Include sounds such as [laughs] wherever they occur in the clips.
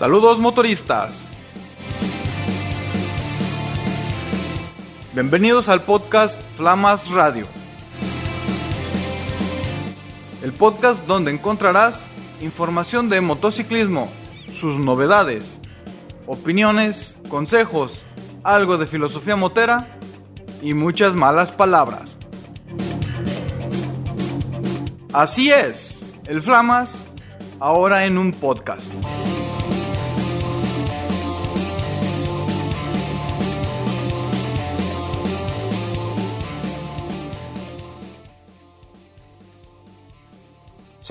Saludos motoristas. Bienvenidos al podcast Flamas Radio. El podcast donde encontrarás información de motociclismo, sus novedades, opiniones, consejos, algo de filosofía motera y muchas malas palabras. Así es, el Flamas ahora en un podcast.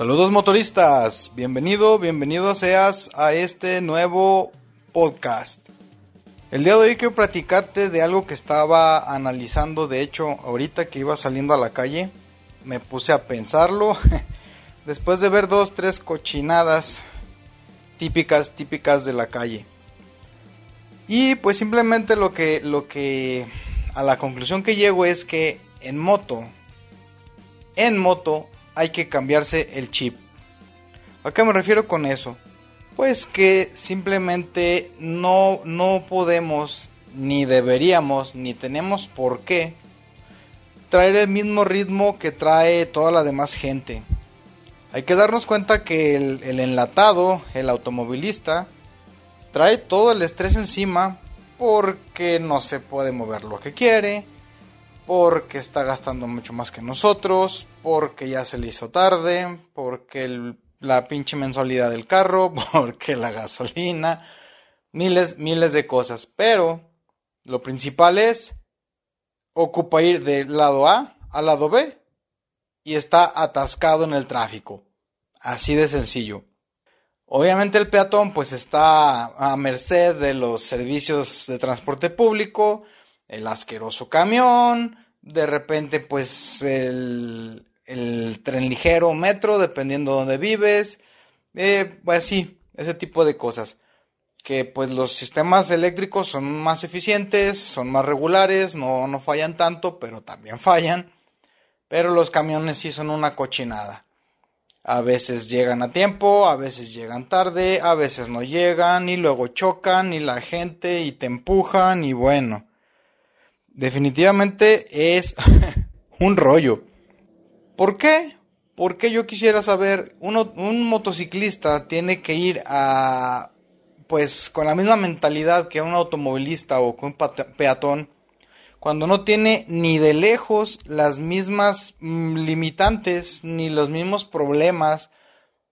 Saludos motoristas, bienvenido, bienvenido seas a este nuevo podcast. El día de hoy quiero platicarte de algo que estaba analizando, de hecho, ahorita que iba saliendo a la calle, me puse a pensarlo, [laughs] después de ver dos, tres cochinadas típicas, típicas de la calle. Y pues simplemente lo que, lo que, a la conclusión que llego es que en moto, en moto, hay que cambiarse el chip. ¿A qué me refiero con eso? Pues que simplemente no, no podemos, ni deberíamos, ni tenemos por qué traer el mismo ritmo que trae toda la demás gente. Hay que darnos cuenta que el, el enlatado, el automovilista, trae todo el estrés encima porque no se puede mover lo que quiere, porque está gastando mucho más que nosotros, porque ya se le hizo tarde, porque la pinche mensualidad del carro, [laughs] porque la gasolina, miles, miles de cosas. Pero lo principal es, ocupa ir del lado A al lado B y está atascado en el tráfico. Así de sencillo. Obviamente el peatón pues está a merced de los servicios de transporte público, el asqueroso camión, de repente pues el, tren ligero, metro, dependiendo de donde vives, eh, pues sí, ese tipo de cosas. Que pues los sistemas eléctricos son más eficientes, son más regulares, no, no fallan tanto, pero también [laughs] fallan. Pero los camiones sí son una cochinada. A veces llegan a tiempo, a veces llegan tarde, a veces no llegan y luego chocan y la gente y te empujan y bueno definitivamente es [laughs] un rollo. ¿Por qué? Porque yo quisiera saber, uno, un motociclista tiene que ir a, pues, con la misma mentalidad que un automovilista o que un peatón, cuando no tiene ni de lejos las mismas mm, limitantes, ni los mismos problemas,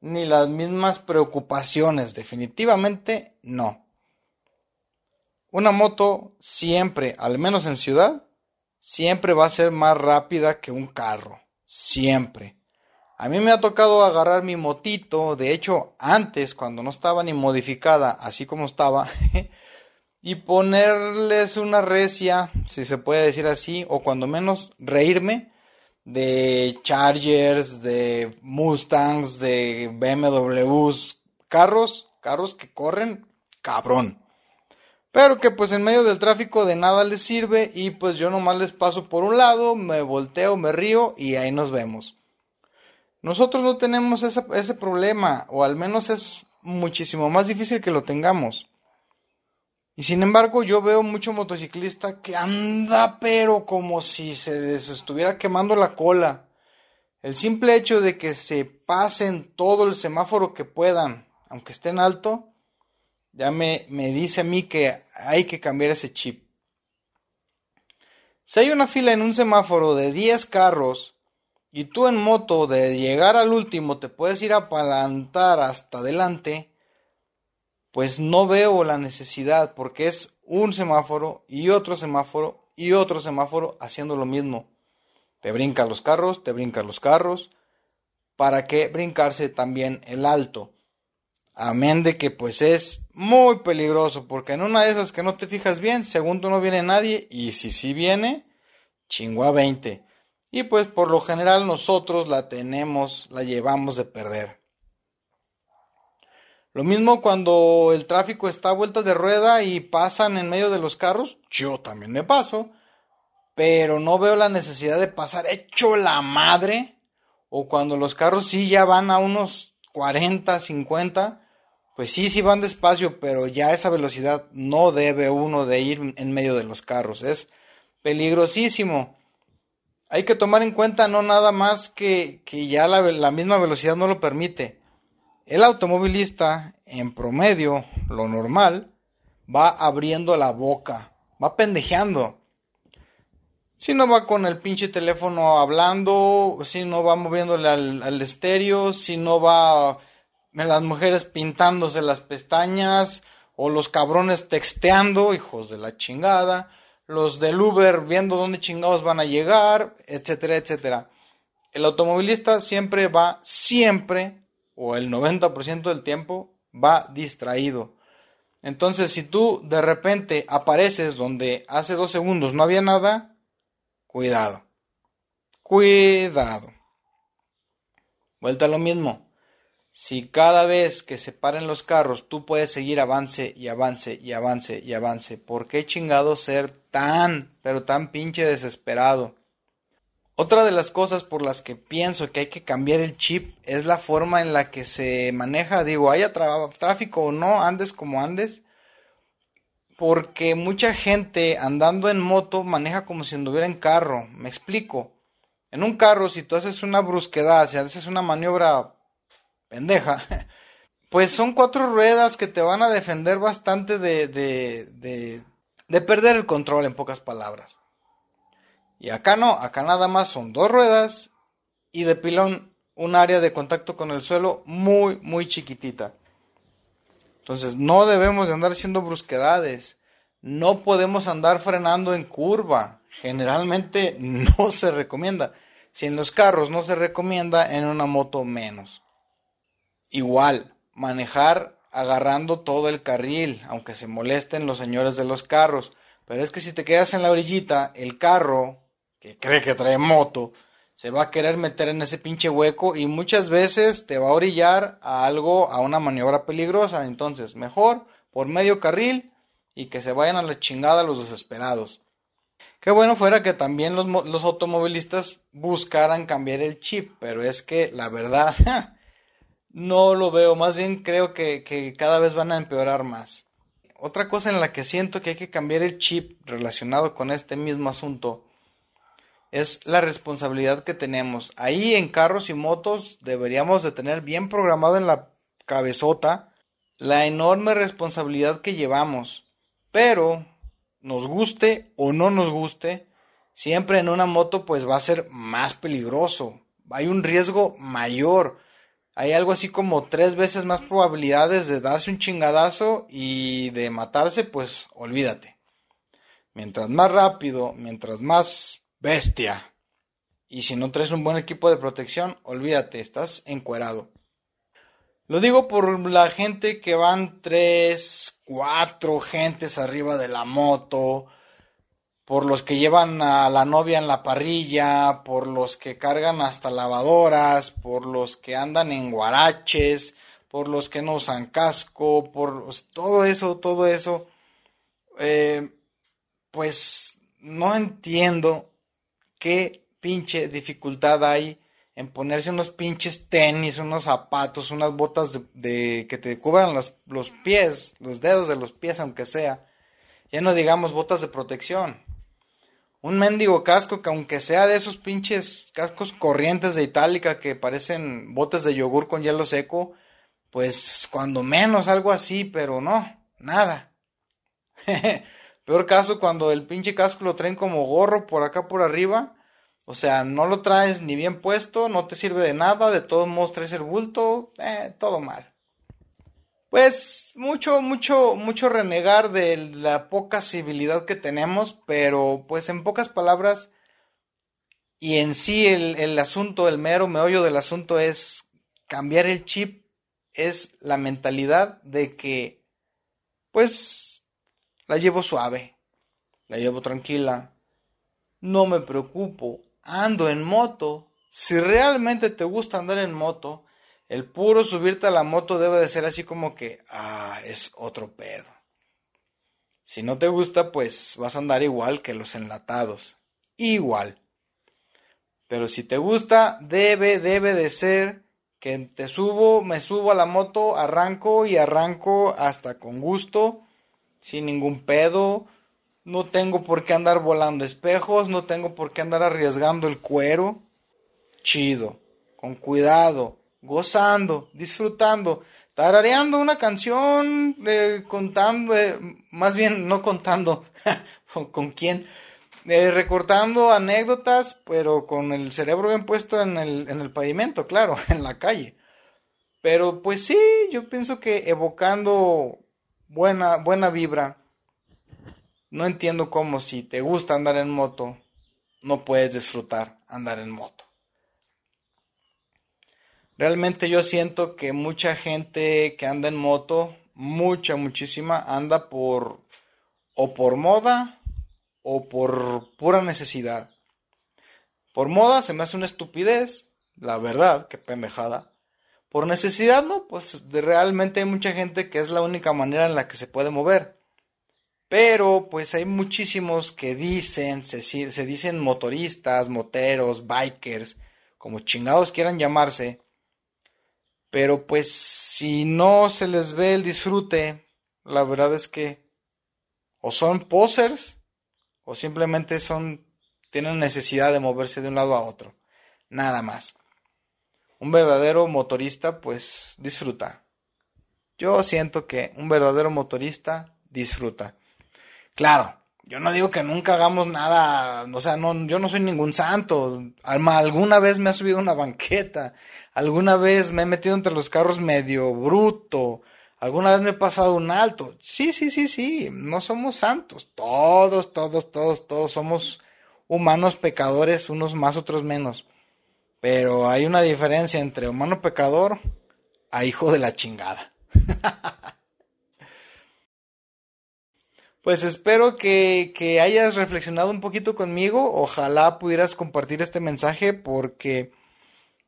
ni las mismas preocupaciones. Definitivamente no. Una moto siempre, al menos en ciudad, siempre va a ser más rápida que un carro. Siempre. A mí me ha tocado agarrar mi motito, de hecho antes, cuando no estaba ni modificada, así como estaba, [laughs] y ponerles una recia, si se puede decir así, o cuando menos reírme de Chargers, de Mustangs, de BMWs, carros, carros que corren cabrón. Pero que pues en medio del tráfico de nada les sirve y pues yo nomás les paso por un lado, me volteo, me río y ahí nos vemos. Nosotros no tenemos ese, ese problema, o al menos es muchísimo más difícil que lo tengamos. Y sin embargo yo veo mucho motociclista que anda pero como si se les estuviera quemando la cola. El simple hecho de que se pasen todo el semáforo que puedan, aunque estén alto, ya me, me dice a mí que hay que cambiar ese chip. Si hay una fila en un semáforo de 10 carros y tú en moto de llegar al último te puedes ir a palantar hasta adelante, pues no veo la necesidad porque es un semáforo y otro semáforo y otro semáforo haciendo lo mismo. Te brincan los carros, te brincan los carros. ¿Para qué brincarse también el alto? Amén de que pues es muy peligroso, porque en una de esas que no te fijas bien, segundo no viene nadie, y si sí viene, chingo a 20. Y pues por lo general nosotros la tenemos, la llevamos de perder. Lo mismo cuando el tráfico está a vuelta de rueda y pasan en medio de los carros, yo también me paso, pero no veo la necesidad de pasar hecho la madre, o cuando los carros sí ya van a unos 40, 50, pues sí, sí van despacio, pero ya esa velocidad no debe uno de ir en medio de los carros. Es peligrosísimo. Hay que tomar en cuenta no nada más que, que ya la, la misma velocidad no lo permite. El automovilista, en promedio, lo normal, va abriendo la boca, va pendejeando. Si no va con el pinche teléfono hablando, si no va moviéndole al, estéreo, si no va las mujeres pintándose las pestañas, o los cabrones texteando, hijos de la chingada, los del Uber viendo dónde chingados van a llegar, etcétera, etcétera. El automovilista siempre va, siempre, o el 90% del tiempo, va distraído. Entonces, si tú de repente apareces donde hace dos segundos no había nada, Cuidado. Cuidado. Vuelta a lo mismo. Si cada vez que se paren los carros tú puedes seguir avance y avance y avance y avance, ¿por qué chingado ser tan, pero tan pinche desesperado? Otra de las cosas por las que pienso que hay que cambiar el chip es la forma en la que se maneja, digo, haya tráfico o no, andes como andes, porque mucha gente andando en moto maneja como si anduviera en carro. Me explico. En un carro, si tú haces una brusquedad, si haces una maniobra pendeja, [laughs] pues son cuatro ruedas que te van a defender bastante de, de, de, de perder el control, en pocas palabras. Y acá no, acá nada más son dos ruedas y de pilón un área de contacto con el suelo muy, muy chiquitita. Entonces no debemos de andar haciendo brusquedades. No podemos andar frenando en curva. Generalmente [laughs] no se recomienda. Si en los carros no se recomienda, en una moto menos. Igual, manejar agarrando todo el carril, aunque se molesten los señores de los carros. Pero es que si te quedas en la orillita, el carro, que cree que trae moto, se va a querer meter en ese pinche hueco y muchas veces te va a orillar a algo, a una maniobra peligrosa. Entonces, mejor por medio carril y que se vayan a la chingada los desesperados. Qué bueno fuera que también los, los automovilistas buscaran cambiar el chip, pero es que la verdad [laughs] no lo veo, más bien creo que, cada vez van a empeorar más. Otra cosa en la que siento que hay que cambiar el chip relacionado con este mismo asunto es la responsabilidad que tenemos. Ahí en carros y motos deberíamos de tener bien programado en la cabezota la enorme responsabilidad que llevamos. Pero, nos guste o no nos guste, siempre en una moto pues va a ser más peligroso. Hay un riesgo mayor. Hay algo así como tres veces más probabilidades de darse un chingadazo y de matarse, pues olvídate. Mientras más rápido, mientras más bestia. Y si no traes un buen equipo de protección, olvídate, estás encuerado. Lo digo por la gente que van tres, cuatro gentes arriba de la moto, por los que llevan a la novia en la parrilla, por los que cargan hasta lavadoras, por los que andan en guaraches, por los que no usan casco, por todo eso, todo eso. Eh, pues no entiendo qué pinche dificultad hay en ponerse unos pinches tenis, unos zapatos, unas botas de, que te cubran los, los, pies, los dedos de los pies, aunque sea. Ya no digamos botas de protección. Un mendigo casco que aunque sea de esos pinches cascos corrientes de itálica que parecen botes de yogur con hielo seco, pues cuando menos algo así, pero no, nada. [laughs] Peor caso cuando el pinche casco lo traen como gorro por acá por arriba. O sea, no lo traes ni bien puesto, no te sirve de nada, de todos modos traes el bulto, eh, todo mal. Pues mucho, mucho, mucho renegar de la poca civilidad que tenemos, pero pues en pocas palabras y en sí el, el asunto, el mero meollo del asunto es cambiar el chip, es la mentalidad de que pues la llevo suave, la llevo tranquila, no me preocupo, ando en moto. Si realmente te gusta andar en moto, el puro subirte a la moto debe de ser así como que, ah, es otro pedo. Si no te gusta, pues vas a andar igual que los enlatados. Igual. Pero si te gusta, debe, debe de ser que te subo, me subo a la moto, arranco y arranco hasta con gusto, sin ningún pedo. No tengo por qué andar volando espejos, no tengo por qué andar arriesgando el cuero. Chido, con cuidado, gozando, disfrutando, tarareando una canción, eh, contando, eh, más bien no contando, [laughs] con quién, eh, recortando anécdotas, pero con el cerebro bien puesto en el, en el pavimento, claro, [laughs] en la calle. Pero pues sí, yo pienso que evocando buena, buena vibra. No entiendo cómo si te gusta andar en moto, no puedes disfrutar andar en moto. Realmente yo siento que mucha gente que anda en moto, mucha, muchísima, anda por o por moda o por pura necesidad. Por moda se me hace una estupidez, la verdad, qué pendejada. Por necesidad, no, pues realmente hay mucha gente que es la única manera en la que se puede mover. Pero pues hay muchísimos que dicen, se, se dicen motoristas, moteros, bikers, como chingados quieran llamarse. Pero pues si no se les ve el disfrute, la verdad es que o son posers o simplemente son tienen necesidad de moverse de un lado a otro. Nada más un verdadero motorista pues disfruta. Yo siento que un verdadero motorista disfruta. Claro, yo no digo que nunca hagamos nada, o sea, no, yo no soy ningún santo. Alguna vez me ha subido una banqueta, alguna vez me he metido entre los carros medio bruto, alguna vez me he pasado un alto. Sí, sí, sí, sí, no somos santos. Todos, todos, todos, todos somos humanos pecadores, unos más, otros menos. Pero hay una diferencia entre humano pecador a hijo de la chingada. [laughs] pues espero que, que, hayas reflexionado un poquito conmigo. Ojalá pudieras compartir este mensaje porque,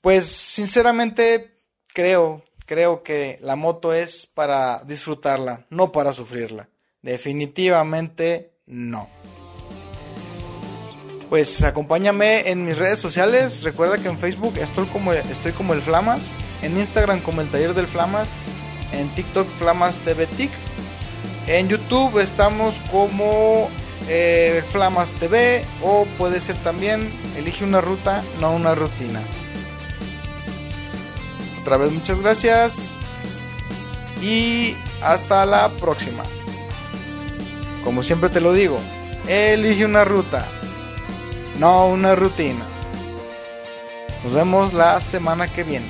pues sinceramente creo, creo que la moto es para disfrutarla, no para sufrirla. Definitivamente no pues acompáñame en mis redes sociales. Recuerda que en Facebook estoy como, estoy como el Flamas, en Instagram como el Taller del Flamas, en TikTok Flamas TV. En YouTube estamos como eh, Flamas TV o puede ser también elige una ruta, no una rutina. Otra vez muchas gracias y hasta la próxima. Como siempre te lo digo, elige una ruta no una rutina. Nos vemos la semana que viene.